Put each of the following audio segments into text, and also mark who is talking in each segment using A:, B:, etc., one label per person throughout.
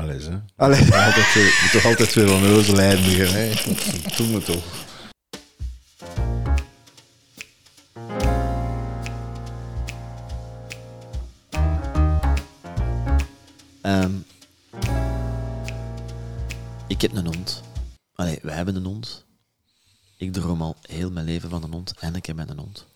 A: Alles, hè. Altijd moet toch altijd zo van roze eindigen, hè. Doe me toch.
B: Ehm, ik heb een hond. Allee, wij hebben een hond. Ik droom al heel mijn leven van een hond en ik heb een hond.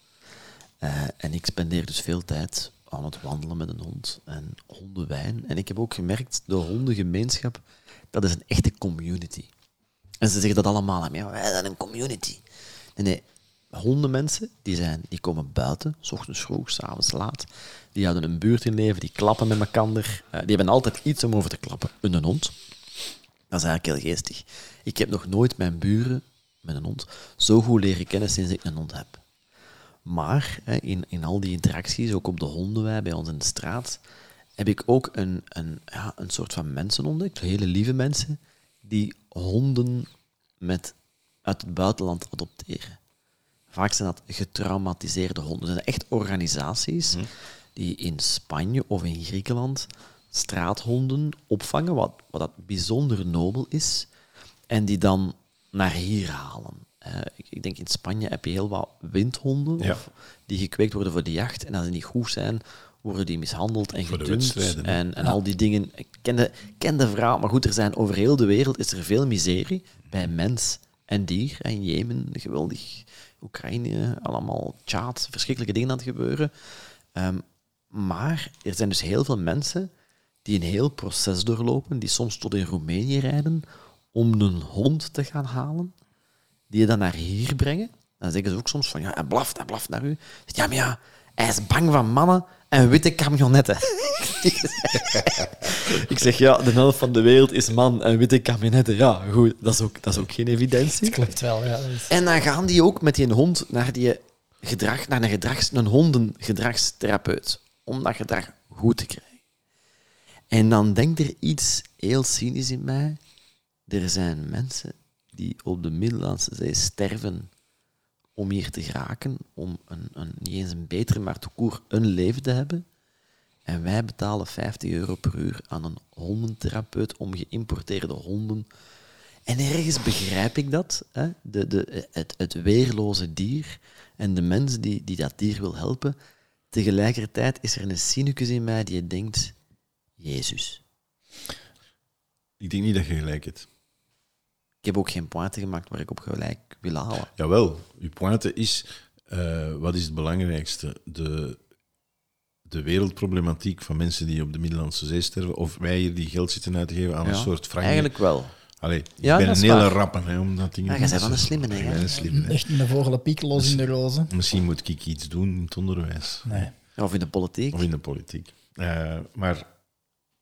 B: Eh, en ik spendeer dus veel tijd aan het wandelen met een hond en hondenwijn. En ik heb ook gemerkt, de hondengemeenschap, dat is een echte community. En ze zeggen dat allemaal, ja, wij zijn een community. Nee, nee, hondenmensen, die, zijn, die komen buiten, s ochtends vroeg, s avonds laat. Die houden een buurt in leven, die klappen met elkaar. Eh, die hebben altijd iets om over te klappen. Een hond. Dat is eigenlijk heel geestig. Ik heb nog nooit mijn buren met een hond zo goed leren kennen sinds ik een hond heb. Maar hè, in, in al die interacties, ook op de hondenwei bij ons in de straat, heb ik ook een, een, ja, een soort van mensen ontdekt, hele lieve mensen, die honden met, uit het buitenland adopteren. Vaak zijn dat getraumatiseerde honden. Dat zijn echt organisaties die in Spanje of in Griekenland straathonden opvangen, wat, wat dat bijzonder nobel is, en die dan naar hier halen. Eh, ik, ik denk in Spanje heb je heel wat windhonden
A: Ja.
B: of, die gekweekt worden voor de jacht. En als die niet goed zijn, worden die mishandeld en gedumpt. En, en al die dingen. Ik ken de, ken de verhaal, maar goed, er zijn over heel de wereld is er veel miserie bij mens en dier. En Jemen, geweldig. Oekraïne, allemaal Tjaad, verschrikkelijke dingen aan het gebeuren. Ehm, maar er zijn dus heel veel mensen die een heel proces doorlopen, die soms tot in Roemenië rijden om een hond te gaan halen, die je dan naar hier brengen. Dan zeggen ze ook soms van, ja, hij blaft, hij blaft naar u. Ja, maar ja, hij is bang van mannen en witte camionetten. ik zeg, ja, de helft van de wereld is man en witte camionetten. Ja, goed, dat is ook, dat is ook geen evidentie.
C: Klopt wel, ja. dat is-
B: En dan gaan die ook met die hond naar, die gedrag, naar een, gedrags, een hondengedragstherapeut. Om dat gedrag goed te krijgen. En dan denkt er iets heel cynisch in mij. Er zijn mensen die op de Middellandse Zee sterven om hier te geraken, om een, een, niet eens een beter, maar toekoer een leven te hebben. En wij betalen 50 euro per uur aan een hondentherapeut om geïmporteerde honden. En ergens begrijp ik dat, hè? De, de, het, het weerloze dier en de mens die, die dat dier wil helpen. Tegelijkertijd is er een cynicus in mij die denkt, Jezus.
A: Ik denk niet dat je gelijk hebt.
B: Ik heb ook geen pointe gemaakt waar ik op gelijk wil halen.
A: Jawel, uw pointe is, eh, wat is het belangrijkste? De, de wereldproblematiek van mensen die op de Middellandse Zee sterven, of wij hier die geld zitten uit te geven aan een
B: Ja,
A: soort franje.
B: Eigenlijk wel.
A: Allee, ik
B: Ja,
A: ben een hele rappen hè, om dat ding
B: Ja, jij bent wel een slimme, hè, ja.
A: een slimme, hè.
C: Echt een vogelen piek, los in de rozen.
A: Misschien moet ik iets doen in het onderwijs.
C: Nee.
B: Of in de politiek.
A: Of in de politiek. Eh, maar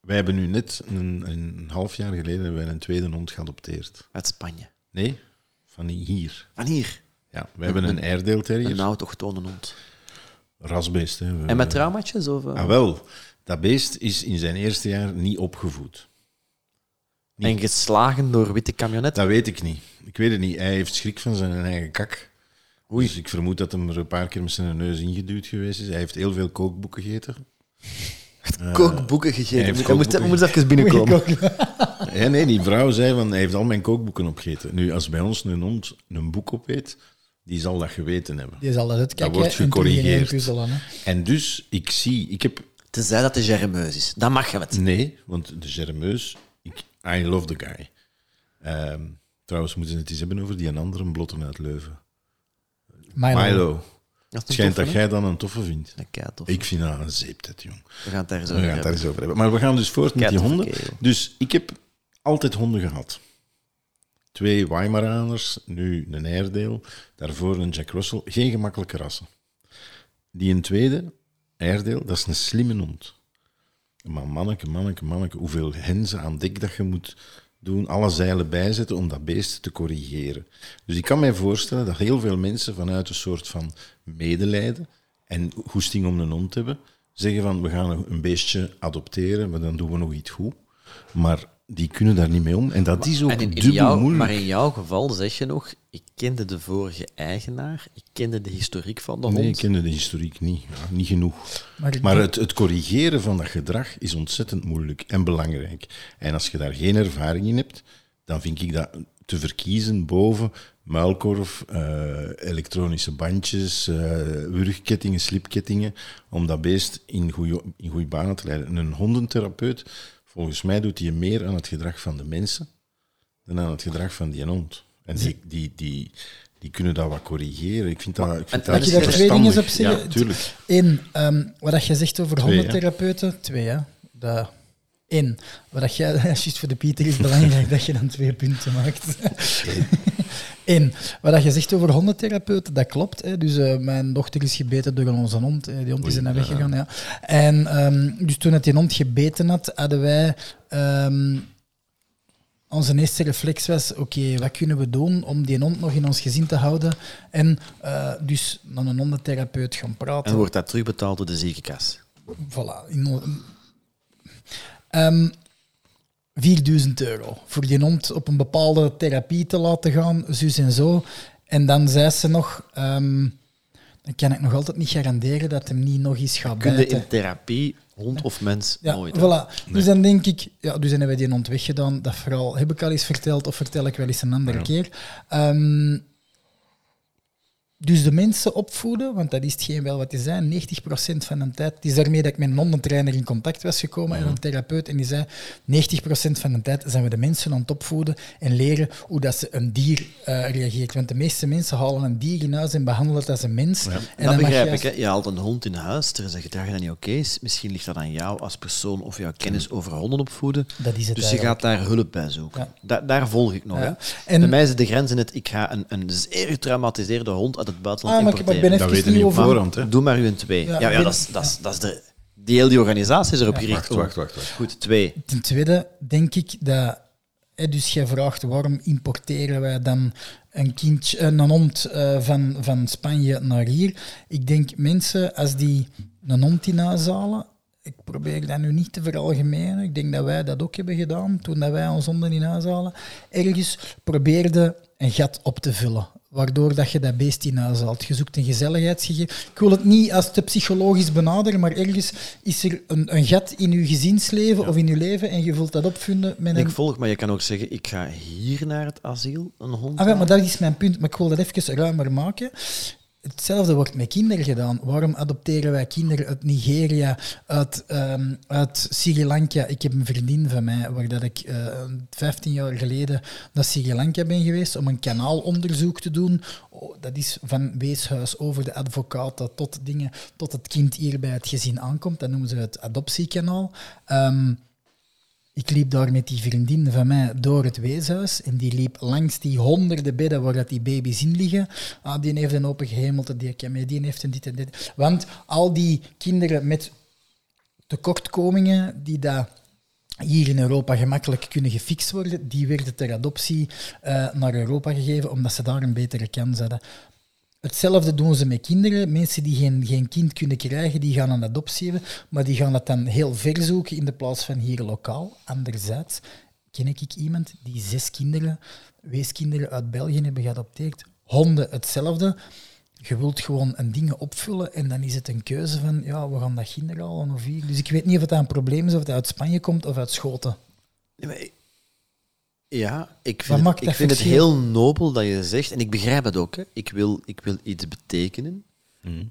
A: wij hebben nu net, een, een half jaar geleden, hebben wij een tweede hond geadopteerd.
B: Uit Spanje.
A: Nee, van hier.
B: Van hier.
A: Ja, we hebben een Airedale
B: Een autochtone hond.
A: Rasbeest. Hè. We-
B: En met traumatjes? Of, eh?
A: Ah, wel. Dat beest is in zijn eerste jaar niet opgevoed.
B: En geslagen door witte camionetten?
A: Dat weet ik niet. Ik weet het niet. Hij heeft schrik van zijn eigen kak. Dus ik vermoed dat hem er een paar keer met zijn neus ingeduwd geweest is. Hij heeft heel veel kookboeken gegeten.
B: Kookboeken
A: hij
B: gegeten.
A: heeft
B: Ik moet,
A: kookboeken.
B: moet even binnenkomen.
A: Ja, nee, die vrouw zei van hij heeft al mijn kookboeken opgegeten. Nu, als bij ons een hond een boek opeet, die zal dat geweten hebben.
C: Die zal dat uitkijken
A: wordt
C: en in één
A: gecorrigeerd.
C: puzzelen. Hè.
A: En dus, ik zie, ik heb
B: Tenzij dat de germeus is. Dan mag je het.
A: Nee, want de Germeus, ik, I love the guy. Ehm, trouwens, moeten we het eens hebben over die andere blotten uit Leuven.
C: Milo.
A: Milo.
B: Dat
A: schijnt
B: toffe,
A: dat jij dan een toffe vindt.
B: Tof.
A: Ik vind dat een zeeptet, jong.
B: We gaan het daar zo
A: We gaan het
B: over
A: daar
B: hebben.
A: eens over hebben. Maar we gaan dus voort met die honden. Dus ik heb altijd honden gehad. Twee Weimaraners, nu een Airedale, daarvoor een Jack Russell. Geen gemakkelijke rassen. Die een tweede, Airedale, dat is een slimme hond. Maar manneke, manneke, manneke, hoeveel henzen aan dek dat je moet doen, alle zeilen bijzetten om dat beest te corrigeren. Dus ik kan mij voorstellen dat heel veel mensen vanuit een soort van medelijden en goesting om een hond te hebben, zeggen van we gaan een beestje adopteren, maar dan doen we nog iets goed. Maar die kunnen daar niet mee om. En dat is ook
B: En in, in
A: dubbel
B: jouw,
A: moeilijk.
B: maar in jouw geval zeg je nog, ik kende de vorige eigenaar, ik kende de historiek van de
A: Nee, ik
B: hond.
A: kende de historiek niet. Ja, niet genoeg.
C: Maar,
A: het, het corrigeren van dat gedrag is ontzettend moeilijk en belangrijk. En als je daar geen ervaring in hebt, dan vind ik dat te verkiezen boven muilkorf, eh, elektronische bandjes, eh, wurgkettingen, slipkettingen, om dat beest in goede in goeie banen te leiden. En een hondentherapeut, volgens mij doet hij meer aan het gedrag van de mensen dan aan het gedrag van die hond. En die, die, die, die kunnen dat wat corrigeren. Ik vind dat, ik vind dat
B: je daar
C: twee dingen op zeggen?
A: Ja, tuurlijk.
C: Eén, ehm, wat je zegt over
A: Twee,
C: hondentherapeuten. Twee, hè. De, één, wat jij, juist voor de Pieter is belangrijk dat je dan twee punten maakt. Eén, wat dat je zegt over hondentherapeuten, dat klopt. Hè. Dus eh, mijn dochter is gebeten door onze hond. Die hond is er naar weggegaan. Ja. En ehm, dus toen het die hond gebeten had, hadden wij... ehm, onze eerste reflex was, oké, wat kunnen we doen om die hond nog in ons gezin te houden? En eh, dus naar een hondentherapeut gaan praten.
B: En wordt dat terugbetaald door de ziekenkas.
C: Voilà. In, Ehm 4000 euro voor die hond op een bepaalde therapie te laten gaan, zus en zo. En dan zei ze nog, ehm, dan kan ik nog altijd niet garanderen dat hem niet nog eens gaat
B: Kun je in therapie, hond of mens,
C: Ja,
B: nooit.
C: voilà. Dus dan denk ik, ja, dus dan hebben we die hond weggedaan. Dat verhaal heb ik al eens verteld of vertel ik wel eens een andere
A: Ja.
C: keer. Ehm, dus de mensen opvoeden, want dat is hetgeen wel wat je zei, 90% van de tijd. Het is daarmee dat ik met een hondentrainer in contact was gekomen en een therapeut. En die zei, 90% van de tijd zijn we de mensen aan het opvoeden en leren hoe dat ze een dier eh, reageert. Want de meeste mensen halen een dier in huis en behandelen het als een mens. En
B: dat
C: dan mag
B: begrijp
C: je
B: ik. Hè. Je haalt een hond in huis, er is een gedrag dat niet oké is. Misschien ligt dat aan jou als persoon of jouw kennis over honden opvoeden.
C: Dat is het
B: Dus je gaat daar hulp bij zoeken.
C: Ja.
B: Da- daar volg ik nog.
C: Ja. En-
B: Bij mij is de grens in het, ik ga een, een zeer getraumatiseerde hond uit het buitenland
C: Ah, maar ik- maar ik ben
B: importeren.
A: Dat
C: even
A: niet
C: over-
A: voorhand. Hè.
B: Doe maar u een twee.
C: Ja,
B: Ja, dat, is, dat, is, dat is de... Die hele die organisatie is erop gericht.
A: Wacht, wacht, wacht, wacht.
B: Goed, twee.
C: Ten tweede denk ik dat. Hè, dus jij vraagt waarom importeren wij dan een, kindje, een hond eh, van, van Spanje naar hier. Ik denk mensen, als die een hond in huis halen. Ik probeer dat nu niet te veralgemenen. Ik denk dat wij dat ook hebben gedaan toen dat wij ons honden in huis halen. Ergens probeerde een gat op te vullen. Waardoor dat je dat beest in huis haalt. Je zoekt een gezelligheidsgegeven. Ik wil het niet als te psychologisch benaderen, maar ergens is er een, een gat in je gezinsleven of in je leven en je vult dat opvinden met
B: Ik volg, maar je kan ook zeggen, ik ga hier naar het asiel een hond
C: Ah, ja, maar dat is mijn punt, maar ik wil dat even ruimer maken. Hetzelfde wordt met kinderen gedaan. Waarom adopteren wij kinderen uit Nigeria, uit, ehm, uit Sri Lanka? Ik heb een vriendin van mij, waar dat ik eh 15 jaar geleden naar Sri Lanka ben geweest om een kanaalonderzoek te doen. Oh, dat is van weeshuis over de advocaten tot dingen, tot het kind hier bij het gezin aankomt. Dat noemen ze het adoptiekanaal. Ehm, ik liep daar met die vriendin van mij door het weeshuis en die liep langs die honderden bedden waar dat die baby's in liggen. Ah, die heeft een open gehemelte, die die heeft een dit en dit. Want al die kinderen met tekortkomingen die daar hier in Europa gemakkelijk kunnen gefixt worden, die werden ter adoptie eh, naar Europa gegeven omdat ze daar een betere kans hadden. Hetzelfde doen ze met kinderen. Mensen die geen, geen kind kunnen krijgen, die gaan een adoptie hebben, maar die gaan dat dan heel ver zoeken in de plaats van hier lokaal. Anderzijds ken ik iemand die zes kinderen, weeskinderen uit België hebben geadopteerd. Honden hetzelfde. Je wilt gewoon een dingen opvullen en dan is het een keuze van, ja, we gaan dat kinder halen of hier. Dus ik weet niet of het een probleem is of het uit Spanje komt of uit Schoten.
B: Nee, Ja, ik vind, het, ik vind het heel nobel dat je zegt, en ik begrijp het ook, hè. Ik, wil, ik wil iets betekenen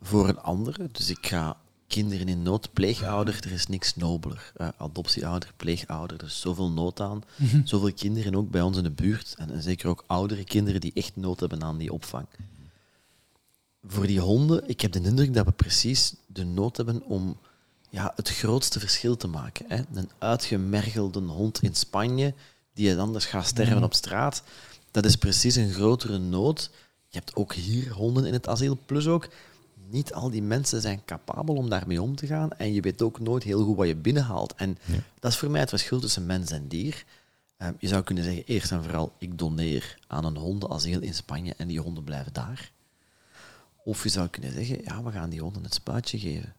B: voor een andere. Dus ik ga kinderen in nood, pleegouder, er is niks nobeler. Eh, adoptieouder, pleegouder, er is zoveel nood aan. Zoveel kinderen ook bij ons in de buurt, en, en zeker ook oudere kinderen die echt nood hebben aan die opvang. Voor die honden, ik heb de indruk dat we precies de nood hebben om ja, het grootste verschil te maken. Hè. Een uitgemergelde hond in Spanje, die je anders gaat sterven op straat, dat is precies een grotere nood. Je hebt ook hier honden in het asiel, plus ook, niet al die mensen zijn capabel om daarmee om te gaan en je weet ook nooit heel goed wat je binnenhaalt. En dat is voor mij het verschil tussen mens en dier. Eh, je zou kunnen zeggen, eerst en vooral, ik doneer aan een hondenasiel in Spanje en die honden blijven daar. Of je zou kunnen zeggen, ja, we gaan die honden het spuitje geven.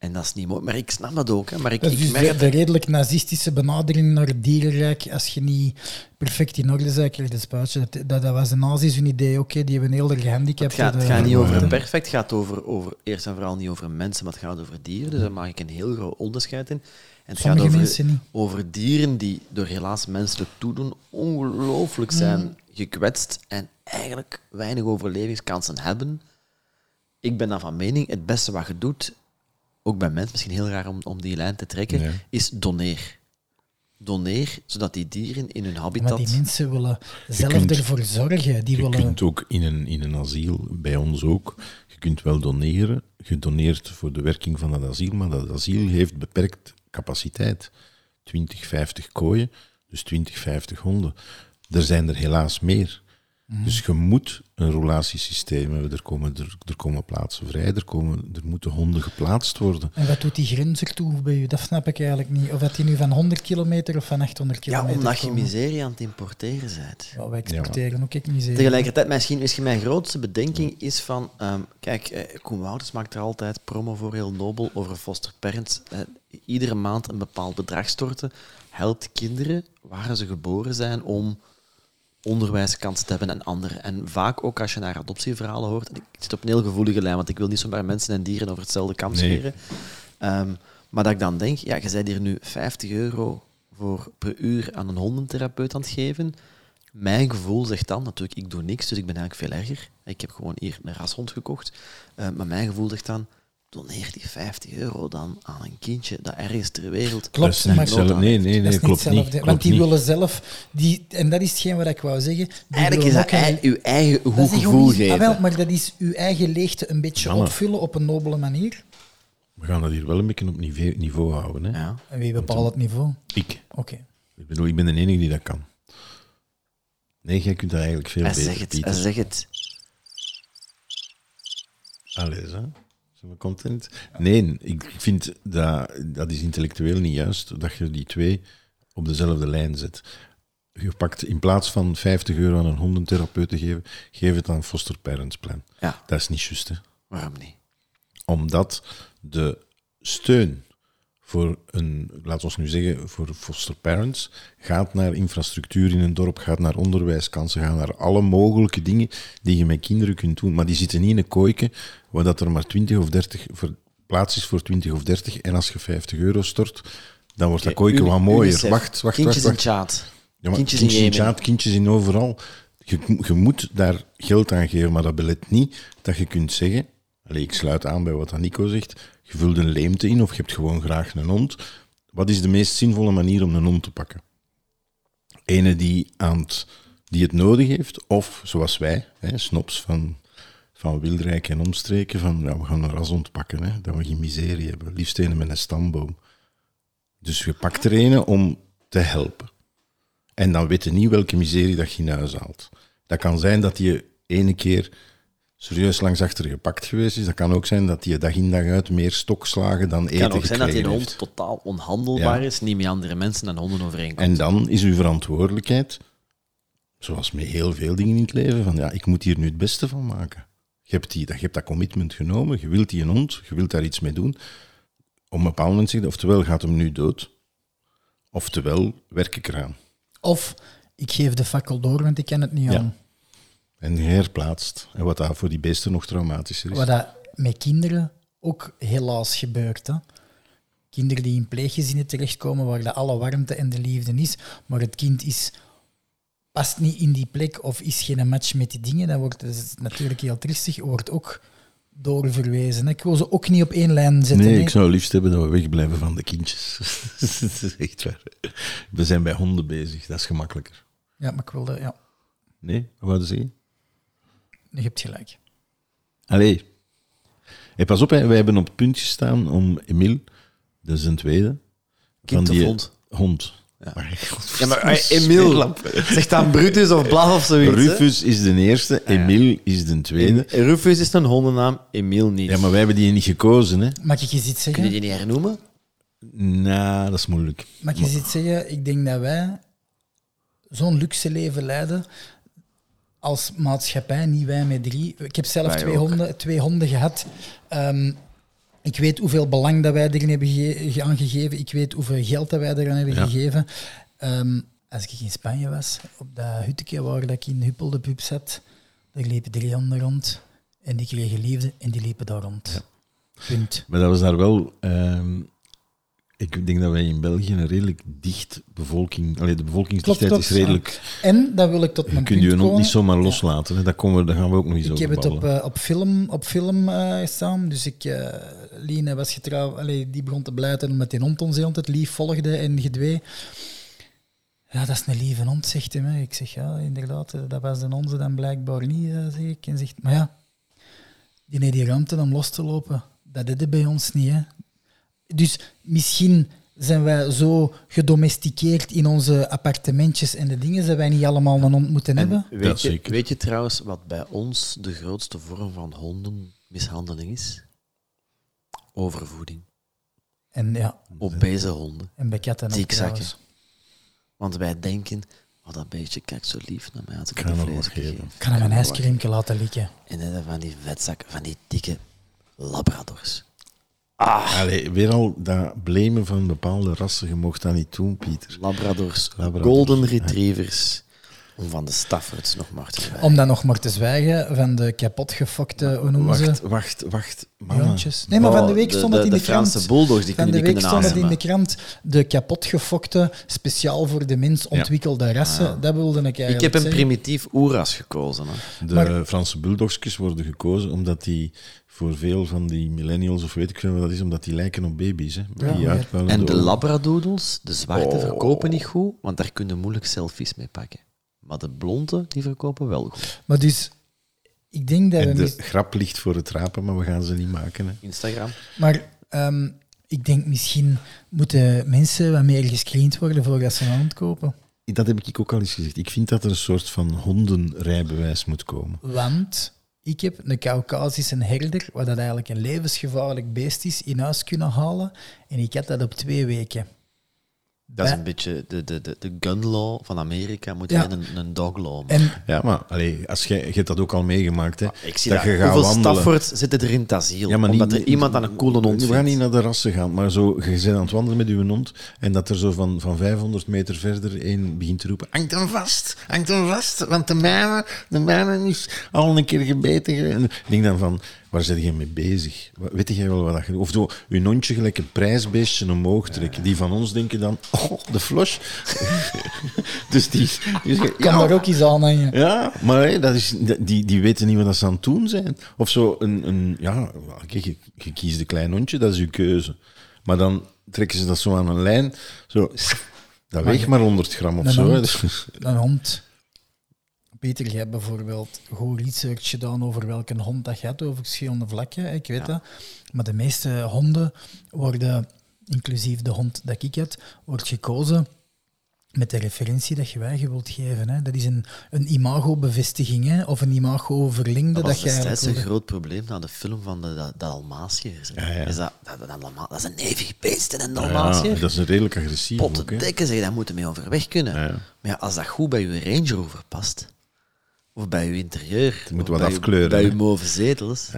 B: En dat is niet mooi. Maar ik snap dat ook. Hè. Maar ik,
C: Dat is
B: ik merk
C: de, de redelijk nazistische benadering naar het dierenrijk. Als je niet perfect in orde bent, krijg je een spuitje. Dat, dat, dat was de nazi's hun idee. Oké, die hebben heel erg gehandicapt.
B: Het gaat, het gaat niet over perfect, het gaat over, over, eerst en vooral niet over mensen, maar het gaat over dieren. Dus daar maak ik een heel groot onderscheid in. En het
C: Sommige
B: gaat over, over dieren die door helaas menselijk toedoen ongelooflijk zijn
C: Mm.
B: gekwetst en eigenlijk weinig overlevingskansen hebben. Ik ben dan van mening, het beste wat je doet, ook bij mensen, misschien heel raar om, om die lijn te trekken, is doneer. Doneer, zodat die dieren in hun
C: Maar
B: habitat...
C: die mensen willen zelf
A: kunt-
C: ervoor zorgen. Die
A: Je
C: willen...
A: kunt ook in een, in een asiel, bij ons ook, je kunt wel doneren. Je doneert voor de werking van dat asiel, maar dat asiel heeft beperkt capaciteit. 20, 50 kooien, dus 20, 50 honden. Er zijn er helaas meer. Dus je moet een relatiesysteem hebben. Er komen, er, er komen plaatsen vrij, er, komen, er moeten honden geplaatst worden.
C: En wat doet die grens ertoe bij u? Dat snap ik eigenlijk niet. Of dat die nu van 100 kilometer of van 800
B: ja,
C: kilometer
B: omdat je miserie aan het importeren bent.
C: Ja, wij exporteren ook ik miserie.
B: Tegelijkertijd, misschien, misschien mijn grootste bedenking is van... ehm, kijk, eh, Koen Wouters maakt er altijd promo voor, heel nobel, over foster parents. Eh, iedere maand een bepaald bedrag storten helpt kinderen, waar ze geboren zijn, om onderwijskansen te hebben en anderen. En vaak ook als je naar adoptieverhalen hoort... en Ik zit op een heel gevoelige lijn, want ik wil niet zomaar mensen en dieren over hetzelfde kam
A: Nee.
B: scheren. Ehm, maar dat ik dan denk, ja, je bent hier nu 50 euro voor per uur aan een hondentherapeut aan het geven. Mijn gevoel zegt dan, natuurlijk, ik doe niks, dus ik ben eigenlijk veel erger. Ik heb gewoon hier een rashond gekocht. Eh, maar mijn gevoel zegt dan, doneer die 50 euro dan aan een kindje dat ergens ter wereld...
A: Dat
C: Klopt, maar
A: zelf- nee, nee,
C: dat
A: nee,
C: is
A: klopt niet.
C: Want die
A: niet.
C: willen zelf... Die, en dat is hetgeen wat ik wou zeggen.
B: Eigenlijk is dat
C: een-
B: uw eigen
C: dat
B: goed gevoel
C: goed,
B: geven.
C: Ah, wel, maar dat is uw eigen leegte een beetje
A: Mannen.
C: opvullen op een nobele manier.
A: We gaan dat hier wel een beetje op niveau, niveau houden. Hè?
B: Ja.
C: En wie bepaalt het niveau?
A: Ik.
C: Oké.
A: Ik bedoel, ik ben de enige die dat kan. Nee, jij kunt dat eigenlijk veel
B: Hij
A: beter,
B: zegt het,
A: Pieter.
B: hij zegt het.
A: Allee, hè? Zijn we content? Nee, ik vind dat, dat is intellectueel niet juist, dat je die twee op dezelfde lijn zet. Je pakt in plaats van 50 euro aan een hondentherapeut te geven, geef het aan foster parents plan.
B: Ja,
A: Dat is niet juist, hè?
B: waarom niet?
A: Omdat de steun voor een, laten we nu zeggen, voor foster parents, gaat naar infrastructuur in een dorp, gaat naar onderwijskansen, gaat naar alle mogelijke dingen die je met kinderen kunt doen. Maar die zitten niet in een kooike waar dat er maar 20 of 30 voor, plaats is voor 20 of 30 en als je 50 euro stort, dan wordt dat kooike wat mooier.
B: UNICEF,
A: Wacht, wacht,
B: Kindjes
A: wacht.
B: in.
A: Ja, maar
B: kindjes
A: kindjes,
B: in.
A: Tjaad, kindjes in overal. Je, je moet daar geld aan geven, maar dat belet niet dat je kunt zeggen... Ik sluit aan bij wat Nico zegt. Je vult een leemte in of je hebt gewoon graag een hond. Wat is de meest zinvolle manier om een hond te pakken? Ene die, aan het, die het nodig heeft, of zoals wij, hè, snops van, van Wildrijk en omstreken, van we gaan een rashond pakken, hè, dat we geen miserie hebben. Liefst een met een stamboom. Dus je pakt er een om te helpen. En dan weet je niet welke miserie dat je in huis haalt. Dat kan zijn dat je ene keer serieus langs achter gepakt geweest is. Dat kan ook zijn dat je dag in dag uit meer stokslagen dan eten
B: Het kan ook zijn dat die hond
A: heeft.
B: totaal onhandelbaar
A: Ja.
B: is, niet met andere mensen en honden overeenkomt.
A: En dan is uw verantwoordelijkheid, zoals met heel veel dingen in het leven, van ja, ik moet hier nu het beste van maken. Je hebt, die, dat, je hebt dat commitment genomen, je wilt die een hond, je wilt daar iets mee doen. Op een bepaald moment zeg je, oftewel gaat hem nu dood, oftewel werk ik eraan.
C: Of ik geef de fakkel door, want ik ken het niet
A: Ja.
C: aan.
A: En herplaatst. En wat daar voor die beesten nog traumatischer is.
C: Wat dat met kinderen ook helaas gebeurt. Hè. Kinderen die in pleeggezinnen terechtkomen waar de alle warmte en de liefde is, maar het kind is, past niet in die plek of is geen match met die dingen, dan wordt het natuurlijk heel tristig, wordt ook doorverwezen. Ik wil ze ook niet op één lijn zetten.
A: Nee,
C: hè.
A: ik zou liefst hebben dat we wegblijven van de kindjes. dat is echt waar. We zijn bij honden bezig, dat is gemakkelijker.
C: Ja, maar ik wilde, ja,
A: Nee, wat je zeggen?
C: Je hebt gelijk.
A: Allee. Hey, pas op, hè. wij hebben op het punt gestaan om Emile, dat is een tweede.
B: Kind
A: van
B: of
A: die
B: hond?
A: Hond.
B: Ja.
A: Maar,
B: Ja, maar eh, Emile, zeg dan Brutus of Blaf of zoiets. hè?
A: Rufus is de eerste, Emile is de tweede.
B: Rufus is een hondennaam, Emile niet.
A: Ja, maar wij hebben die niet gekozen, hè?
C: Mag ik eens iets
B: Kun je
C: zeggen?
B: die niet hernoemen?
A: Nou, dat is moeilijk.
C: Mag ik eens iets zeggen? Ik denk dat wij zo'n luxe leven leiden als maatschappij, niet wij met drie. Ik heb zelf
B: Wij
C: twee
B: ook.
C: honden, twee honden gehad. Ehm, Ik weet hoeveel belang dat wij erin hebben ge- ge- aangegeven. Ik weet hoeveel geld dat wij eraan hebben
A: Ja.
C: gegeven. Ehm, als ik in Spanje was, op dat hutje waar dat ik in Huppel de pub zat, daar liepen drie handen rond. En die kregen liefde en die liepen daar rond. Punt.
A: Maar dat was daar wel... ehm, ik denk dat wij in België een redelijk dicht bevolking... Allee, de bevolkingsdichtheid
C: Klopt,
A: is redelijk...
C: En dan wil ik tot mijn punt
A: je ook niet zomaar loslaten. Dat, komen we, daar gaan we ook nog eens
C: Ik
A: over
C: heb het op, eh, op film, op film staan. Dus ik, eh Line was getrouwd, allee, die begon te blijten omdat die hond ons heel het lief volgde en gedwee. Ja, dat is een lieve hond, zegt hij. Ik zeg, ja, inderdaad, dat was de onze dan blijkbaar niet, zeg ik. En zegt, maar ja, die heeft die ruimte om los te lopen. Dat het bij ons niet, hè. Dus misschien zijn wij zo gedomesticeerd in onze appartementjes en de dingen, dat wij niet allemaal een hond moeten hebben.
B: En weet, je,
A: zeker.
B: weet je trouwens wat bij ons de grootste vorm van hondenmishandeling is? Overvoeding.
C: En ja,
B: Obese honden.
C: en bij katten ook.
B: Want wij denken, oh, dat beestje kijkt zo lief naar mij als ik een
A: nog
B: vlees geef.
C: Ik kan hem een ijscreamje laten likken.
B: En dan van die vetzakken, van die dikke labradors.
A: Allee, weer al dat blamen van bepaalde rassen, je mocht dat niet doen, Pieter.
B: Labradors,
A: Labradors,
B: golden
A: ja.
B: retrievers. Om van de Staffords nog maar te zwijgen.
C: Om dan nog maar te zwijgen van de kapotgefokte, hoe noemen
A: Wacht,
C: ze?
A: wacht, wacht. Mama.
C: Joontjes. Nee, maar van de week stond het in de,
B: de Franse
C: krant.
B: bulldogs, die
C: Van de
B: die
C: week stond het in de krant. De kapotgefokte, speciaal voor de mens ontwikkelde rassen. Dat wilde ik eigenlijk
B: Ik heb een
C: zeggen.
B: primitief oeras gekozen. Hè.
A: De
C: Maar-
A: Franse bulldogjes worden gekozen omdat die voor veel van die millennials, of weet ik veel wat dat is, omdat die lijken op baby's. Hè,
C: Ja,
B: En de labradoodles, de zwarte,
A: Oh.
B: verkopen niet goed, want daar kunnen moeilijk selfies mee pakken. Maar de blonde, die verkopen wel goed.
C: Maar dus, ik denk dat.
A: En de
C: mis-
A: grap ligt voor het rapen, maar we gaan ze niet maken. Hè.
B: Instagram.
C: Maar ehm, ik denk misschien moeten mensen wat meer gescreend worden voordat ze een hond kopen.
A: Dat heb ik ook al eens gezegd. Ik vind dat er een soort van hondenrijbewijs moet komen.
C: Want ik heb een Caucasische herder, wat dat eigenlijk een levensgevaarlijk beest is, in huis kunnen halen. En ik had dat op twee weken.
B: Dat is een beetje de, de, de, de gun law van Amerika, moet
C: Ja.
B: je een, een dog law.
C: En
A: Ja, maar allee, als jij, je hebt dat ook al meegemaakt. Hè,
B: Ik zie
A: dat
B: dat.
A: je gaat
B: Hoeveel
A: wandelen.
B: Staffords zitten er in het asiel?
A: Ja, maar
B: omdat
A: niet-
B: er iemand aan een coole hond
A: We gaan niet naar de rassen gaan, maar zo, je bent aan het wandelen met je hond en dat er zo van, van 500 meter verder een begint te roepen: Hangt hem vast, hangt hem vast, want de mijne, de mijne is al een keer gebeten. ge-" En ik denk dan van: waar zit je mee bezig? Weet jij wel wat dat je Of zo, je hondje gelijk een prijsbeestje omhoog trekken. Die van ons denken dan: Oh, de flush. dus die. die zeggen,
C: kan
A: ja,
C: daar ook iets aan hangen.
A: ja, maar dat is, die, die weten niet wat dat ze aan het doen zijn. Of zo, een, een, ja, kijk, je, je kiest een klein hondje, dat is je keuze. Maar dan trekken ze dat zo aan een lijn, zo, dat weegt maar 100 gram of
C: Een
A: zo.
C: hond.
A: Dus-
C: Een hond. Peter, jij hebt bijvoorbeeld goed research gedaan over welke hond dat gaat, over verschillende vlakken, ik weet dat. Maar de meeste honden worden, inclusief de hond dat ik had, wordt gekozen met de referentie dat je wij je wilt geven. Hè. Dat is een, een imago-bevestiging, hè, of een imago-verlengde.
B: Dat
C: Dat,
B: was
C: je eigenlijk
B: destijds een groot probleem na de film van de, de Dalmatiërs.
A: Ja, ja.
B: Is dat, dat, dat, dat is een nevig beest, een
A: ja,
B: Dalmatiër.
A: dat is redelijk agressief.
B: Potten dikke, zeg, daar moeten mee overweg kunnen.
A: Ja, ja.
B: Maar ja, als dat goed bij je Range Rover past, of bij je interieur,
A: moet wat
B: bij
A: afkleuren,
B: bij mauve zetels.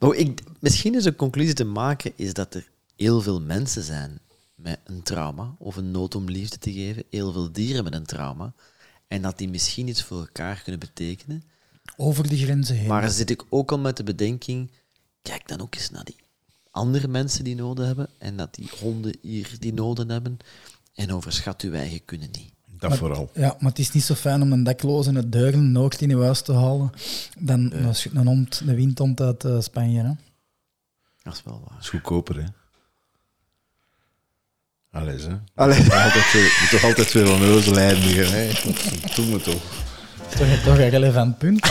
B: Maar ik, misschien is een conclusie te maken is dat er heel veel mensen zijn met een trauma of een nood om liefde te geven, heel veel dieren met een trauma, en dat die misschien iets voor elkaar kunnen betekenen.
C: over de grenzen heen.
B: Maar zit ik ook al met de bedenking, kijk dan ook eens naar die andere mensen die noden hebben en dat die honden hier die noden hebben en overschat uw eigen kunnen niet.
A: Dat
C: Maar-
A: vooral.
C: Ja, maar het is niet zo fijn om een dakloze uit Deurne Noord in je huis te halen dan een, sch- een, hond, een windhond uit eh, Spanje. Hè.
B: Dat is wel waar.
A: Dat is goedkoper, hè. Allee, hè. Allee. Altijd zo, je moet toch altijd weer een neuzel eindigen, hè. Doe me toch.
C: Toch, toch een relevant punt.